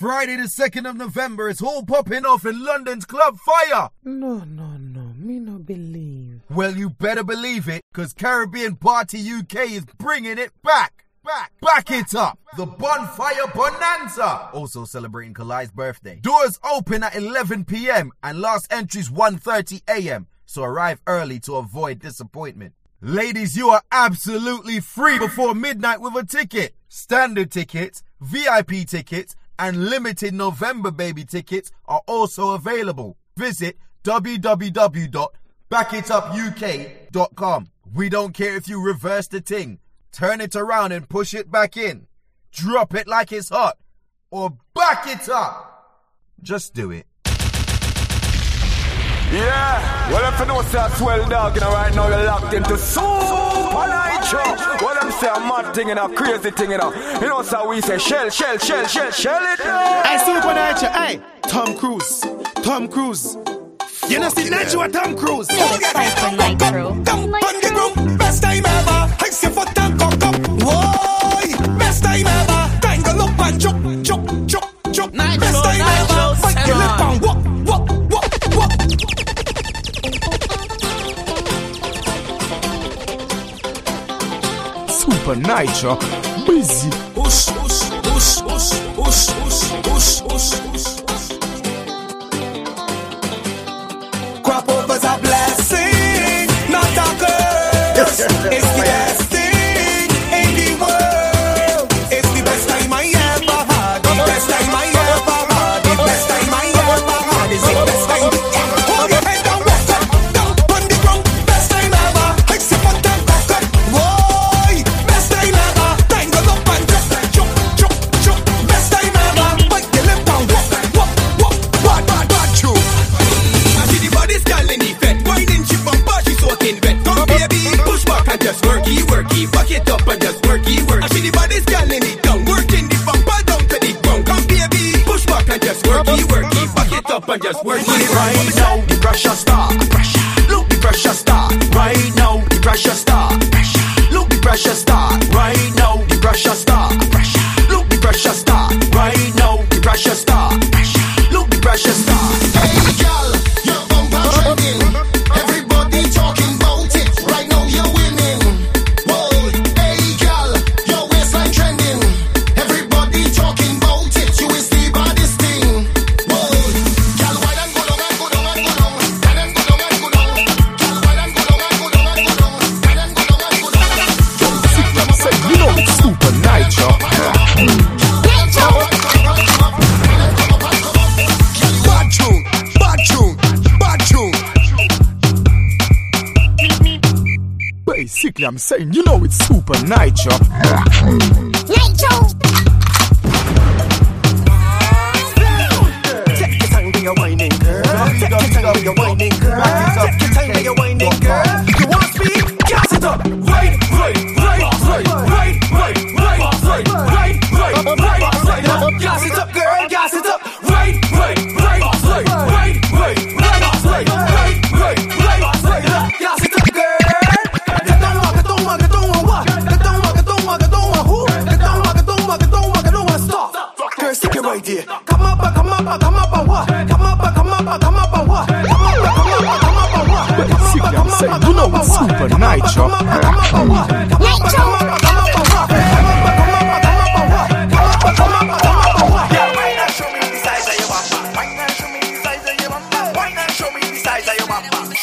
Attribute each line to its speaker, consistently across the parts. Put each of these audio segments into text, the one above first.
Speaker 1: Friday the 2nd of November, it's all popping off in London's Club Fire.
Speaker 2: No, no, no, me no believe.
Speaker 1: Well, you better believe it, because Caribbean Party UK is bringing it back. Back, back, it up. The Bonfire Bonanza, also celebrating Kal-i's birthday. Doors open at 11 p.m. and last entries 1:30 a.m. So arrive early to avoid disappointment. Ladies, you are absolutely free before midnight with a ticket. Standard tickets, VIP tickets, and limited November baby tickets are also available. Visit www.backitupuk.com. We don't care if you reverse the thing, turn it around and push it back in, drop it like it's hot, or back it up. Just do it.
Speaker 3: Yeah, well, if you know, say a swell dog, you know, right now you're locked into Supa Nytro. Well, them say a mad thing, you know, crazy thing, you know. You know, so we say shell, shell, shell, shell, shell it down.
Speaker 4: Hey, Supa Nytro, hey, Tom Cruise, Tom Cruise. You know, see, Nytro, Tom Cruise.
Speaker 5: Supa Nytro.
Speaker 4: Come on the group, best time ever. Hex your foot and cock up. Why? Best time ever. Tangle up and jump, jump, jump, jump. Best time ever. Fight your lip and walk.
Speaker 6: Super Nitro Busy. Oxe,
Speaker 4: oxe, oxe, oxe, oxe, oxe, oxe,
Speaker 6: oxe. I'm saying, you know it's
Speaker 4: Supa Nytro.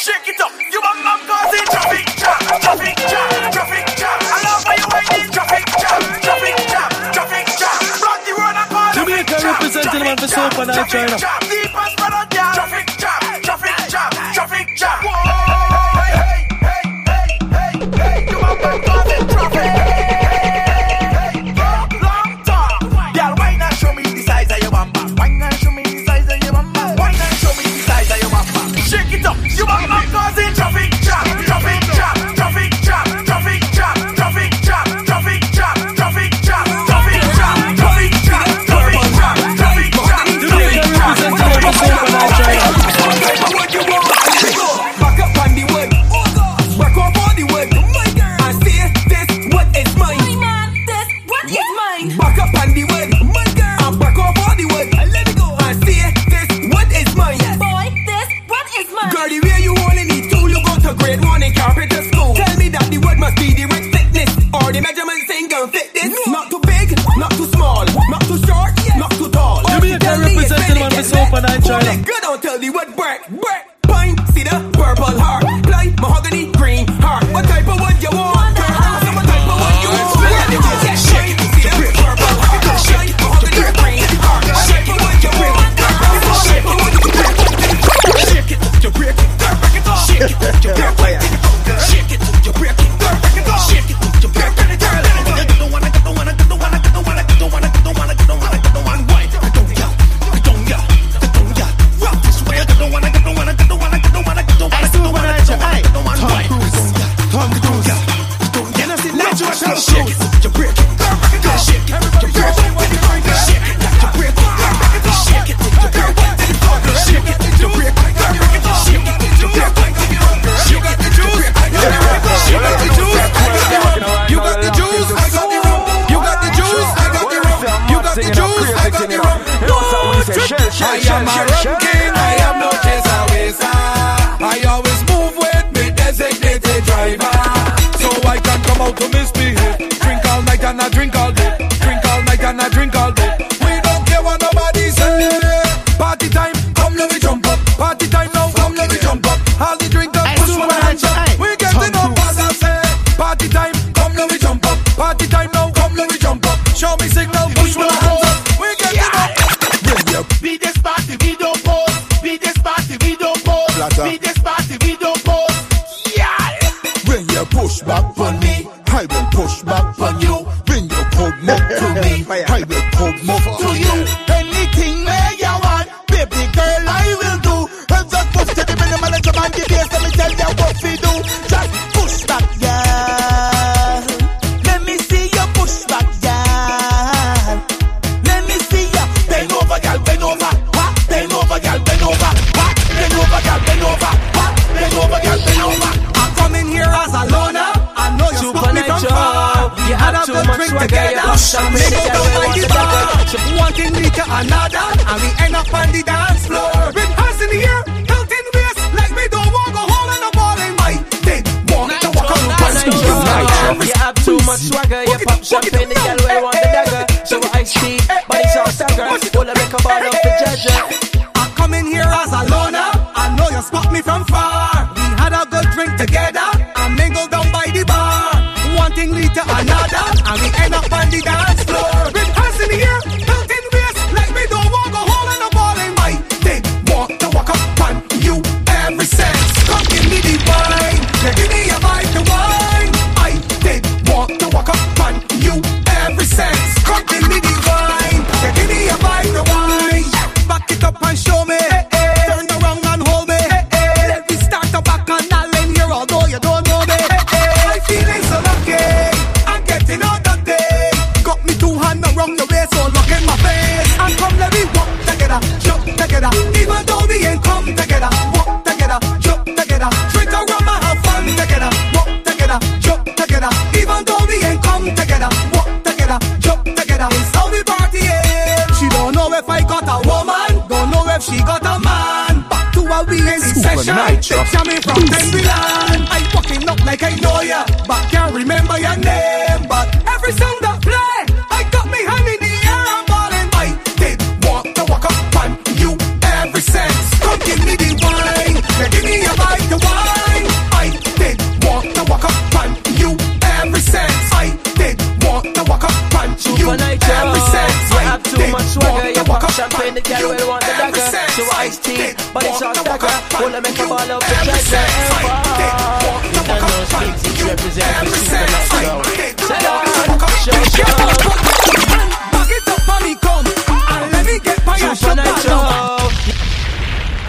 Speaker 4: shake it up.
Speaker 6: You
Speaker 4: want mom causing traffic jam, traffic jam, traffic jam. I love how you whining. Traffic jam, traffic jam, traffic jam. Block the world, and call
Speaker 2: Jamaica representing
Speaker 7: man
Speaker 5: for
Speaker 7: soap and I
Speaker 5: China.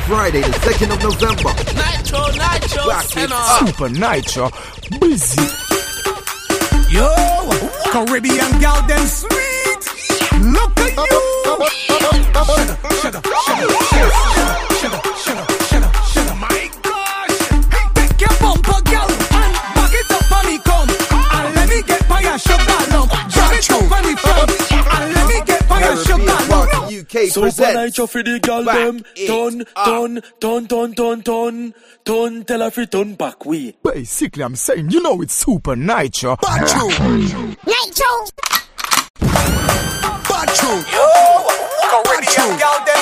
Speaker 1: Friday, the 2nd of November. Nytro, Nytro,
Speaker 5: Rock
Speaker 8: Supa Nytro, busy.
Speaker 7: Yo, Caribbean gal, them sweet. Look at you. Sugar, sugar, sugar. up,
Speaker 1: shut. Jay
Speaker 5: so
Speaker 1: presents.
Speaker 5: So to for the girl them.
Speaker 1: Turn,
Speaker 5: turn, turn, turn, turn, turn, turn. Tell her free turn back we.
Speaker 8: Basically, I'm saying you know it's
Speaker 1: Supa Nytro. Bacho. Nytro. Bacho. Yo, go.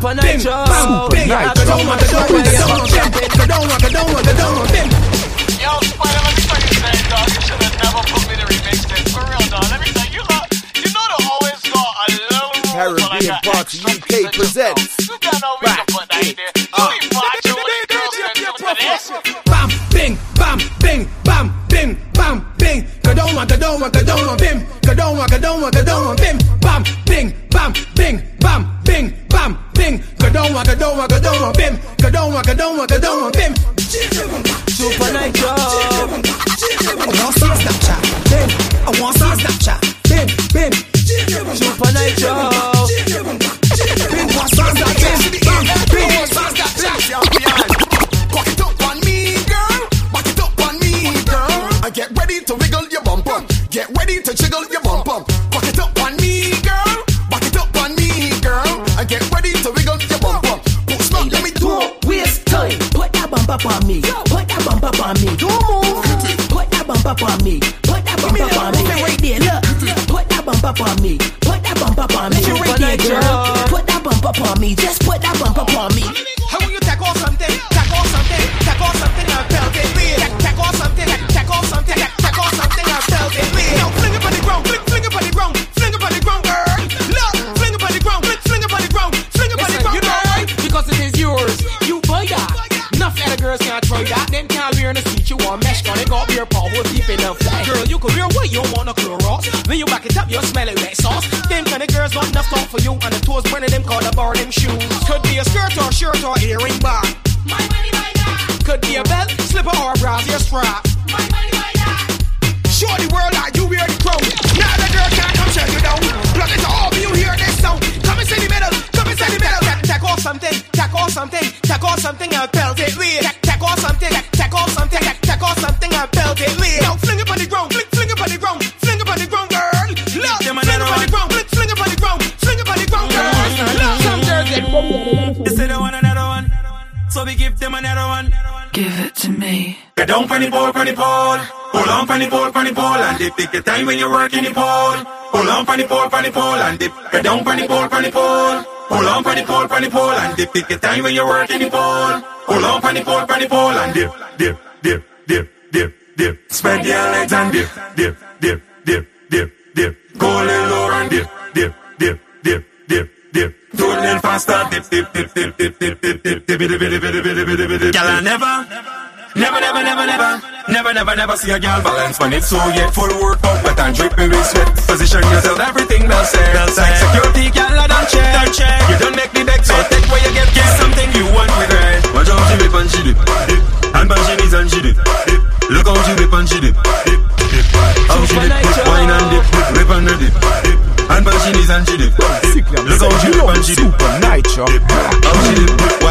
Speaker 5: Bing, bam,
Speaker 9: Super
Speaker 5: bing,
Speaker 9: Nitro.
Speaker 5: bam, bing.
Speaker 8: Super
Speaker 5: Go down,
Speaker 8: Nitro.
Speaker 5: go down, go down, go down, go down, go down, bing.
Speaker 10: Yo, Spider, let me tell you something, dog. You should have never put me to remix this. For real, dog. Let me tell you, lot, you know to always go a little rules
Speaker 1: Caribbean
Speaker 10: like that
Speaker 1: Party UK
Speaker 10: piece of
Speaker 1: presents
Speaker 10: You got no reason to put that in there. You ain't uh. watching what the girls gonna do to this.
Speaker 5: Bam, bing, bam, bing, bam, bing, bam, bing. Go down, go down, go down, Go down, go down, go down,
Speaker 7: up on me.
Speaker 11: Put that bump up on me. Right there, look. Put that bump up on me. hearing on
Speaker 5: the
Speaker 9: pole, the on on the pole, on the pole, and dip. Take your time when you're working the pole. Hold on on the pole, on the pole, and dip. Get down on the pole, on the pole. Hold on on the pole, on the pole, and dip. Take your time when you're working the pole. Hold on on the pole, on the pole, and dip, dip, dip, dip, dip, dip. Spread your legs and dip, dip, dip, dip, dip, dip. Go a little lower and dip, dip, dip, dip, dip, dip. Do a little faster, dip, dip, dip, dip, dip, dip, dip, dip, dip, dip, dip, dip, dip, dip, dip, dip, dip. Girl, I never. Never, never, never, never, never, never, never see a girl balance when it's so yet full workout, wet and dripping with sweat. Position yourself, everything well said. Well said. Security, girl, I don't check. Don't check. You don't make the deck, so take where you get. Get something you want with right. Watch out, she dip and she dip, dip. And on she knees and she dip, dip. Look how she dip and she dip, dip, dip. How she dip, dip, wine and dip, dip, rip and dip, dip. And on she knees and she dip, dip. Look how she dip and she dip,
Speaker 8: Supa Nytro.
Speaker 9: dip. How she dip, dip, wine and dip,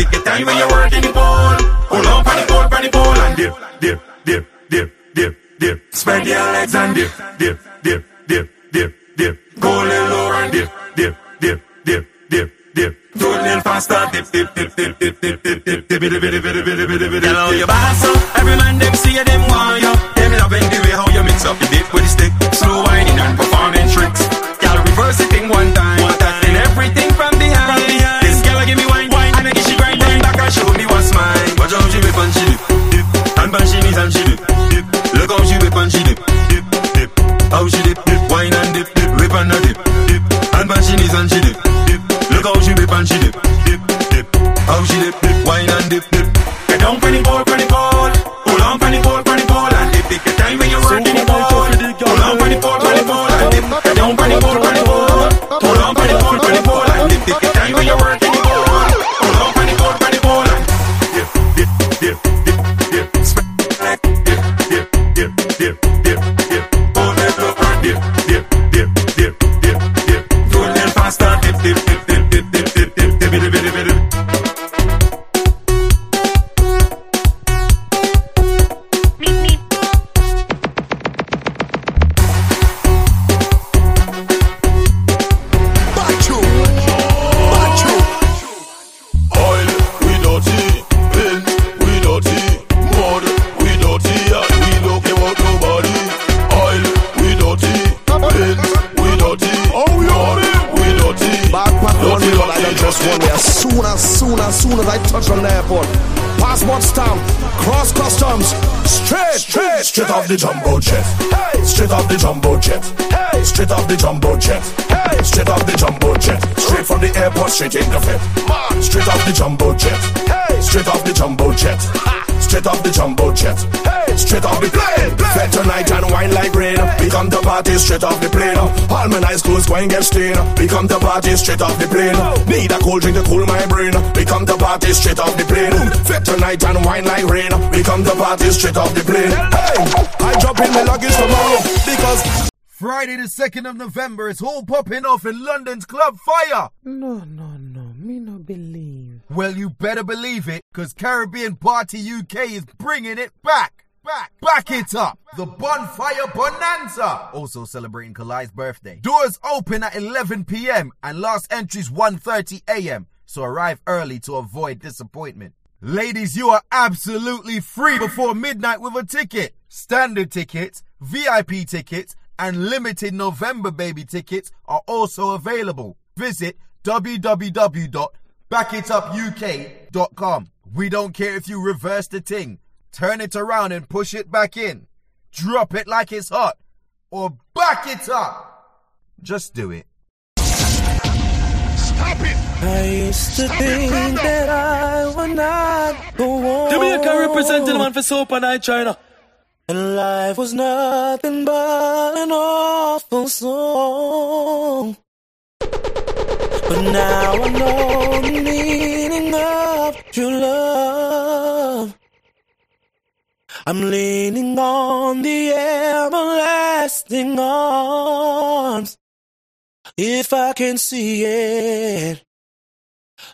Speaker 9: Take your time when you're working the pole. Hold on on the pole, on the pole, and dip, dip, dip, dip, dip, dip. Spread your legs and dip, dip, dip, dip, dip, dip. Go a little lower and dip, dip, dip, dip, dip, dip. Do a little faster, dip, dip, dip, dip, dip, dip, dip, dip, dip, dip, dip, dip, dip, dip, dip, dip. Tell how you boss up, every man them see you, them want you. Them loving the way how you mix up the dip with the stick, slow whining and performing tricks. Girl, reverse the thing one time, one time, and everything from and she
Speaker 12: from the airport, straight in the fit. Straight off the jumbo jet. Hey, straight off the jumbo jet. Straight off the jumbo jet. Hey, straight off the plane. Fed tonight and wine like rain. We come to party straight off the plane. All my nice clothes go and get stained. We come to party straight off the plane. Need a cold drink to cool my brain. We come to party straight off the plane. Fed tonight and wine like rain. We come to party straight off the plane. Hey, I drop in my luggage tomorrow because
Speaker 1: Friday the 2nd of November is all popping off in London's Club Fire.
Speaker 13: No, no, no. Me no believe.
Speaker 1: Well, you better believe it, because Caribbean Party UK is bringing it back. Back, back it up. The Bonfire Bonanza. Also celebrating Kal-i's birthday. Doors open at 11 p.m. and last entries 1.30 a.m. So arrive early to avoid disappointment. Ladies, you are absolutely free before midnight with a ticket. Standard tickets, VIP tickets, and limited November baby tickets are also available. Visit www.backitupuk.com. We don't care if you reverse the ting, turn it around and push it back in, drop it like it's hot, or back it up. Just do it.
Speaker 13: I used to think that I would not go on.
Speaker 2: Jamaica representing the man for Soap and I China.
Speaker 13: And life was nothing but an awful song. But now I know the meaning of true love. I'm leaning on the everlasting arms. If I can see it,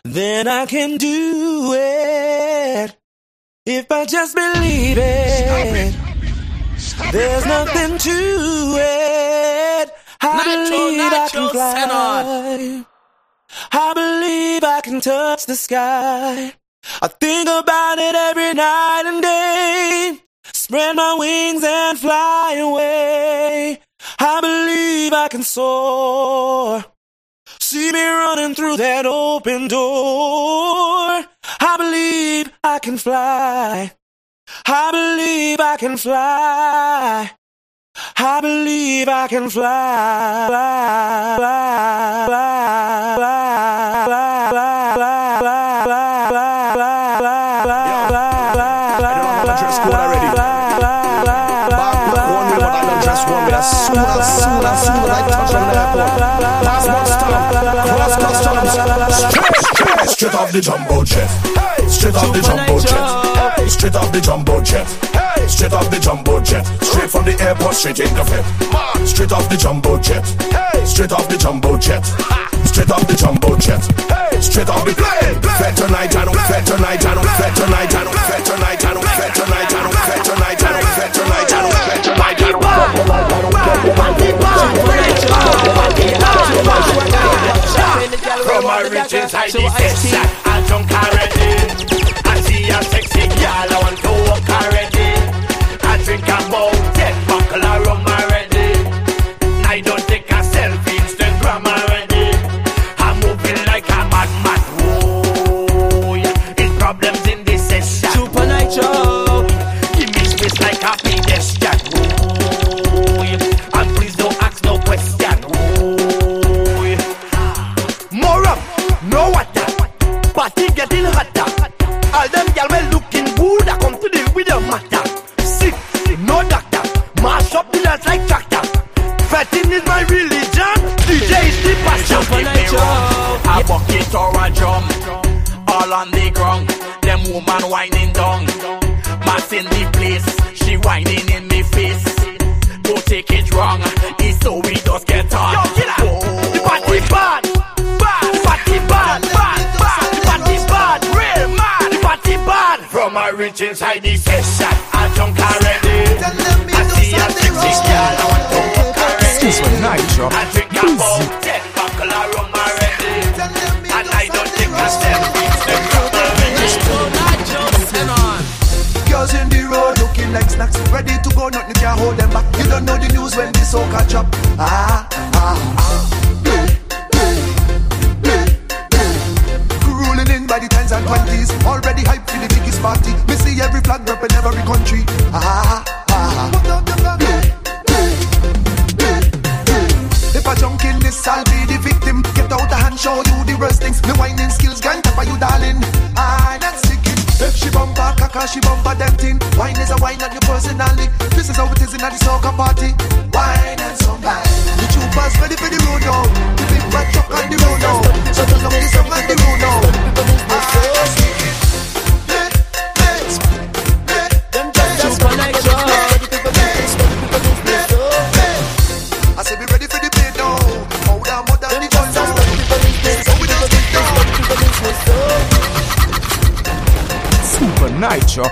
Speaker 13: then I can do it. If I just believe it, there's nothing to it. I
Speaker 2: Nacho,
Speaker 13: believe I can fly. I believe I can touch the sky. I think about it every night and day. Spread my wings and fly away. I believe I can soar. See me running through that open door. I believe I can fly. I believe I can fly. I believe I can fly. fly, fly, fly, fly, fly, fly, fly, fly, fly, fly, fly, fly, fly, fly, fly.
Speaker 12: I don't dress code already. Back back one way, but I don't dress one way. As soon as, soon as, soon as I touch on the airport, passport stamp, cross customs, straight, off the jumbo jet. Straight off the jumbo jet. Straight off the jumbo jet. Straight off the jumbo jet. Straight from the airport, straight in the fit. Straight off the jumbo jet. Straight off the jumbo jet. Straight off the jumbo jet. Hey, straight off the plane. Fed tonight and fed tonight and fed tonight and fed tonight and fed tonight and fed tonight and fed tonight and fed tonight
Speaker 14: From my riches, I shot. I drunk already. I see a sexy girl, I want to walk already. I drink about ten woman whining down. Mass in the place. She whining in me face. Don't take it wrong. It's so we just get on. Yo, get out. Oh. The party bad. Bad. The party bad. Bad. Bad. The party bad. Real mad. The party bad. From my rich inside the session. I drunk already. I see a sexy girl. I want to walk already.
Speaker 12: This one Nytro.
Speaker 14: I drink about ten buckle of rum already. And I don't think I selfie.
Speaker 7: Soldiers in the road looking like snacks, ready to go, nothing can hold them back. You don't know the news when this soccer drop. Ah, ah, ah. Rolling in by the tens and twenties, already hyped for the biggest party. Me see every flag repping every country. Ah, ah. ah. If I jump in this, I'll be the victim. Get out of hand, show you the worst things. Me whining skills, gang, tap you, darling a car, she bumper them thing. Wine is a wine and you personally. This is how it is in a the soccer party. Wine and some wine. The troopers ready for the road now. The big bad truck on the road now. So turn up the song on the road now. I say be ready for the
Speaker 8: Nitro.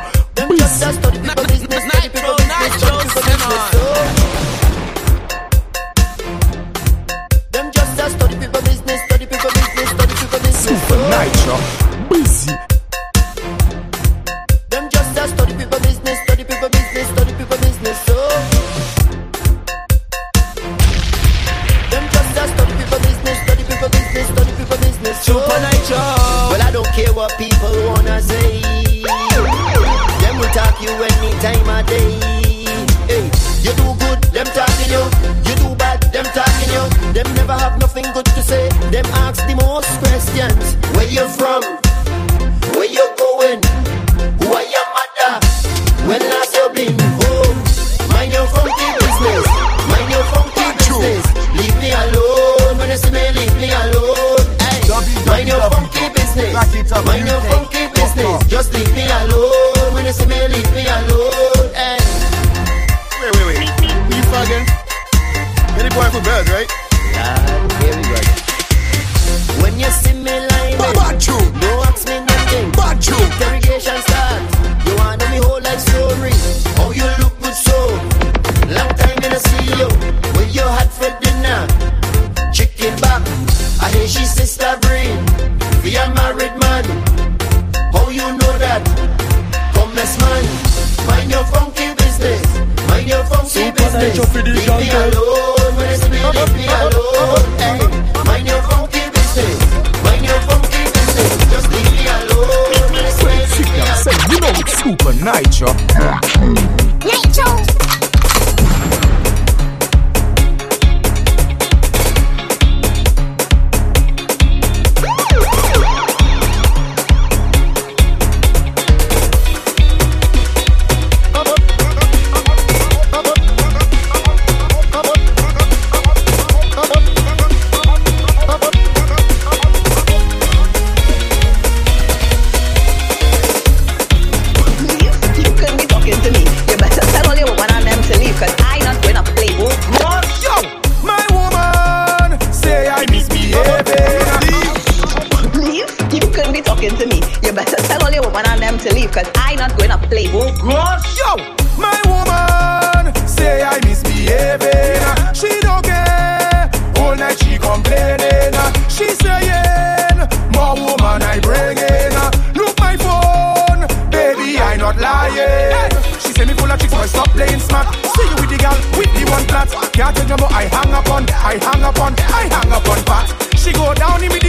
Speaker 11: behaving. She
Speaker 8: don't care. All night she complaining. She saying, more woman I bring in. Look my phone, baby I not lying. She say me full of tricks, boy stop playing smart. See you with the girl, with the one flat. Can't tell you more, I hang up on, I hang up on, I hang up on fat. She go down in me.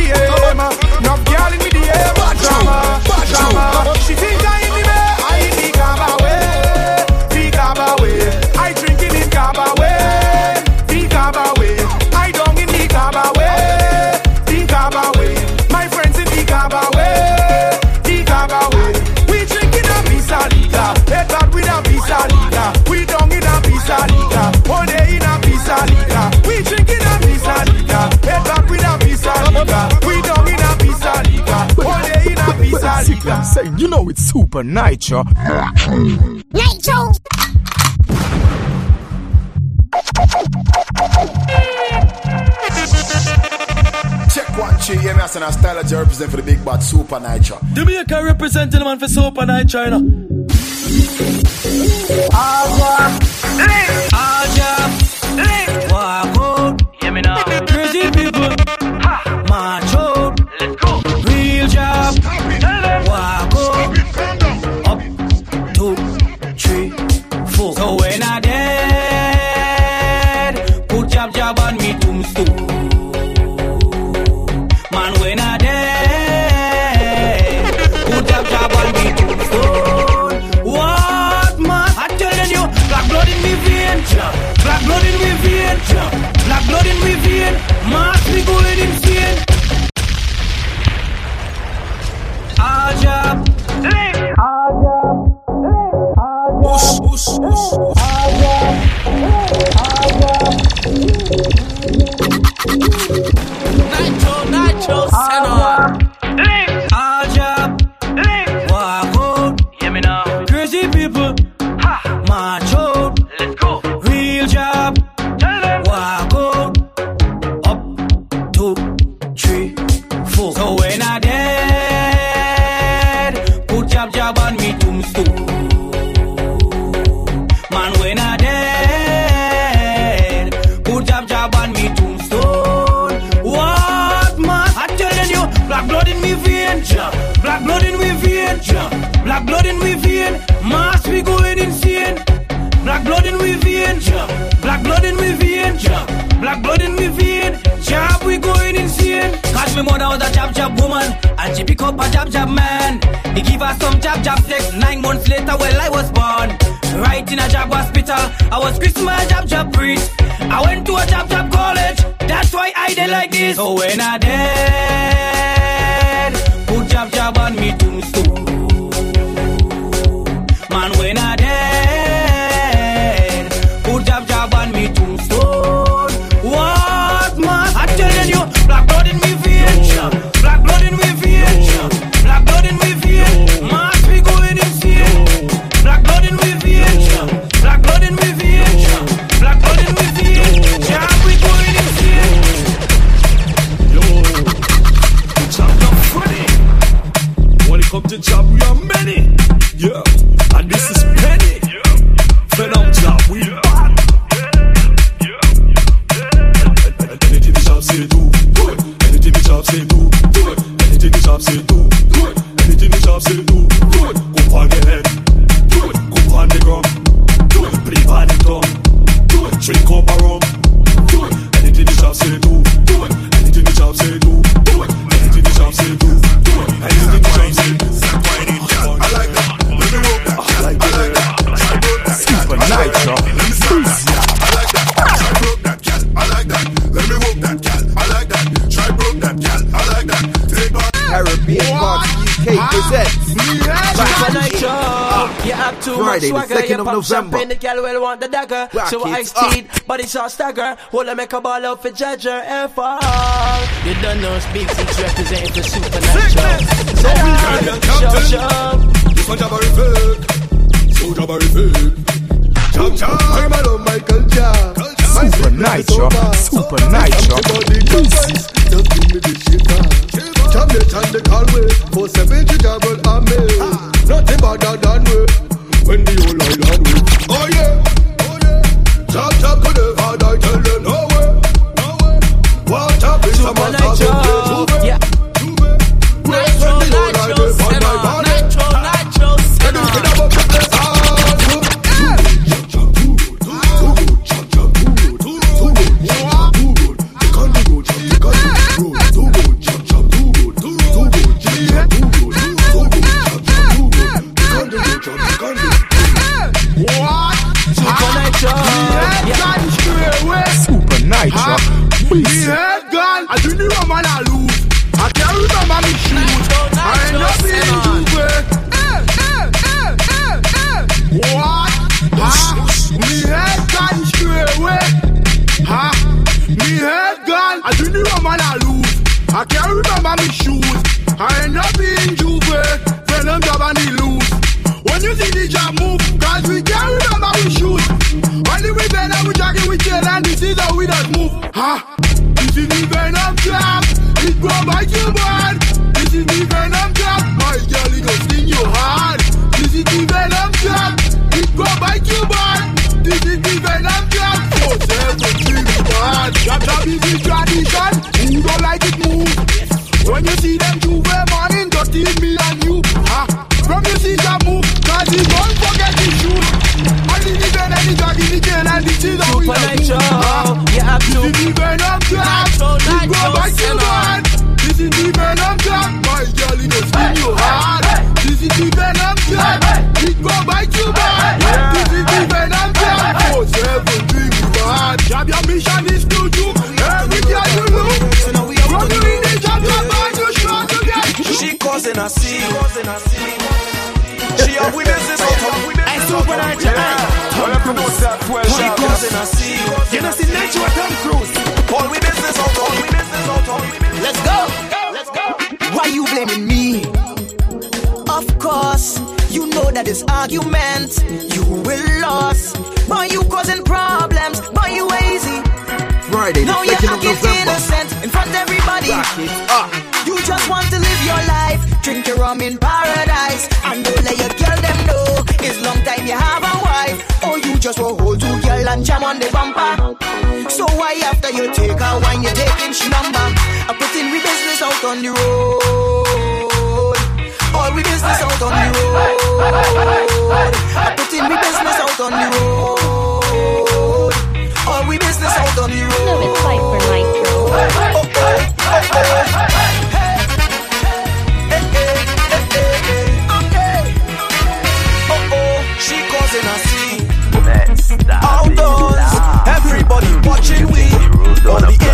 Speaker 8: saying, you know it's Supa Nytro.
Speaker 15: Nytro!
Speaker 6: Check one tree, yeah, me as a style that represent for the big bad Supa Nytro.
Speaker 2: Do me a Jamaica representing the man for
Speaker 16: Supa Nytro, you know. All jam, all jam, walk out. Yeah, me now. Crazy people. Blood in me vein, black blood in me vein, black blood in me vein. Jab we going insane. Cause me mother was a jab jab woman, and she pick up a jab jab man. He give her some jab jab sex. Nine months later, well I was born. Right in a jab hospital, I was Christmas jab jab priest. I went to a jab jab college. That's why I did like this. So when I dead, put jab jab on me tombstone. Have too
Speaker 1: Friday, the 2nd of November.
Speaker 16: champagne, the girl will want the dagger.
Speaker 1: Back
Speaker 16: so
Speaker 1: it
Speaker 16: ice
Speaker 1: up.
Speaker 16: teed, body shot stagger. Will I make a ball out for judge her effort? You don't know Big Six representing for Supa Nytro. So show, show.
Speaker 6: This one Jabari fake. So Jabari fake. Jam jam. I'm a love Michael Jackson.
Speaker 17: Supa Nytro, Supa Nytro.
Speaker 6: Just give me the shaker. Jamaican they call me for seventy double and me. Nothing better than we when the whole island we. Oh yeah, oh yeah. Chop chop could have I tell them no way, no way. What up is a matter
Speaker 16: Supa
Speaker 6: Nytro.
Speaker 16: Yeah.
Speaker 17: Supa Nytro.
Speaker 6: Me head gone, I do the woman I lose. I can't remember me shoes. I end up in Juve. What? Ha? Me head gone straight away. Ha? Me head gone, I do the woman I lose. I can't remember me shoes. I end up in Juve. Friend them job and he lose. When you see the job move, cause we can't This is the venom job. It go bite you bad. This is the venom job. My girl, it go sting you hard. This is the venom job. It go bite you bad. This is the venom. So seven, three, bad. Job job is the tradition. Who don't like it move? When you see them Juve morning, just tease me and you. Ha! From you see that move, cause he don't forget the shoot. Only the bed and the dog in the tail and the cheese on
Speaker 16: You.
Speaker 6: This is the venom trap.
Speaker 16: Nytro,
Speaker 6: It go back you
Speaker 16: Senna.
Speaker 6: man. This is the venom trap. My girl, it go spin you hard. This is the venom trap. It go bite you bad. This is the venom trap. Four seven three you bad. Job your mission is to do. Every girl you look. From you in the job, job man, you sure to get.
Speaker 18: She causing a scene. She have we business out of
Speaker 16: I Supa Nytro.
Speaker 18: She causing a scene bitch, you a
Speaker 16: Let's go. Let's go.
Speaker 19: Why you blaming me? Of course, you know that this argument you will lose. Boy, you causing problems, Boy, you lazy.
Speaker 20: Friday, the
Speaker 11: no, you're acting innocent in front of everybody. You just want to live your life, drink your rum in paradise, and don't let your girl them know. It's long time you have a wife. Or you just will hold two girl and jam on the bumper. So why after you take her wine, you taking she number? I put in we business out on the road. All we business out on the road. I put in we business out on the road. All we business out on the road.
Speaker 21: Love is fight for
Speaker 18: night. Oh, oh, oh.
Speaker 5: wanna be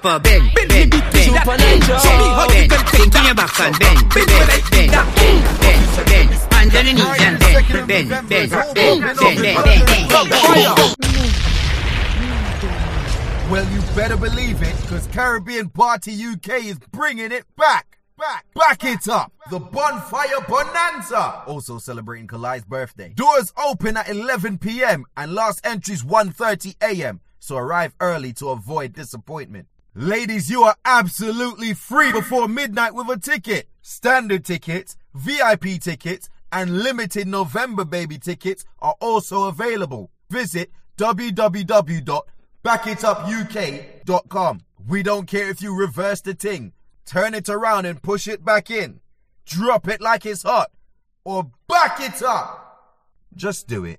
Speaker 5: Show me
Speaker 16: how you can
Speaker 20: back and bend, bend, bend, bend, bend. Hands on the knees and bend, bend, bend, bend, bend, bend, bend, bend.
Speaker 1: Well, you better believe it, because Caribbean Party UK is bringing it back. Back. Back it up. The Bonfire Bonanza. Also celebrating Kal-i's birthday. Doors open at 11 p.m. and last entries 1.30 a.m. So arrive early to avoid disappointment. Ladies, you are absolutely free before midnight with a ticket. Standard tickets, VIP tickets, and limited November baby tickets are also available. Visit www.backitupuk.com. We don't care if you reverse the ting, turn it around and push it back in, drop it like it's hot, or back it up. Just do it.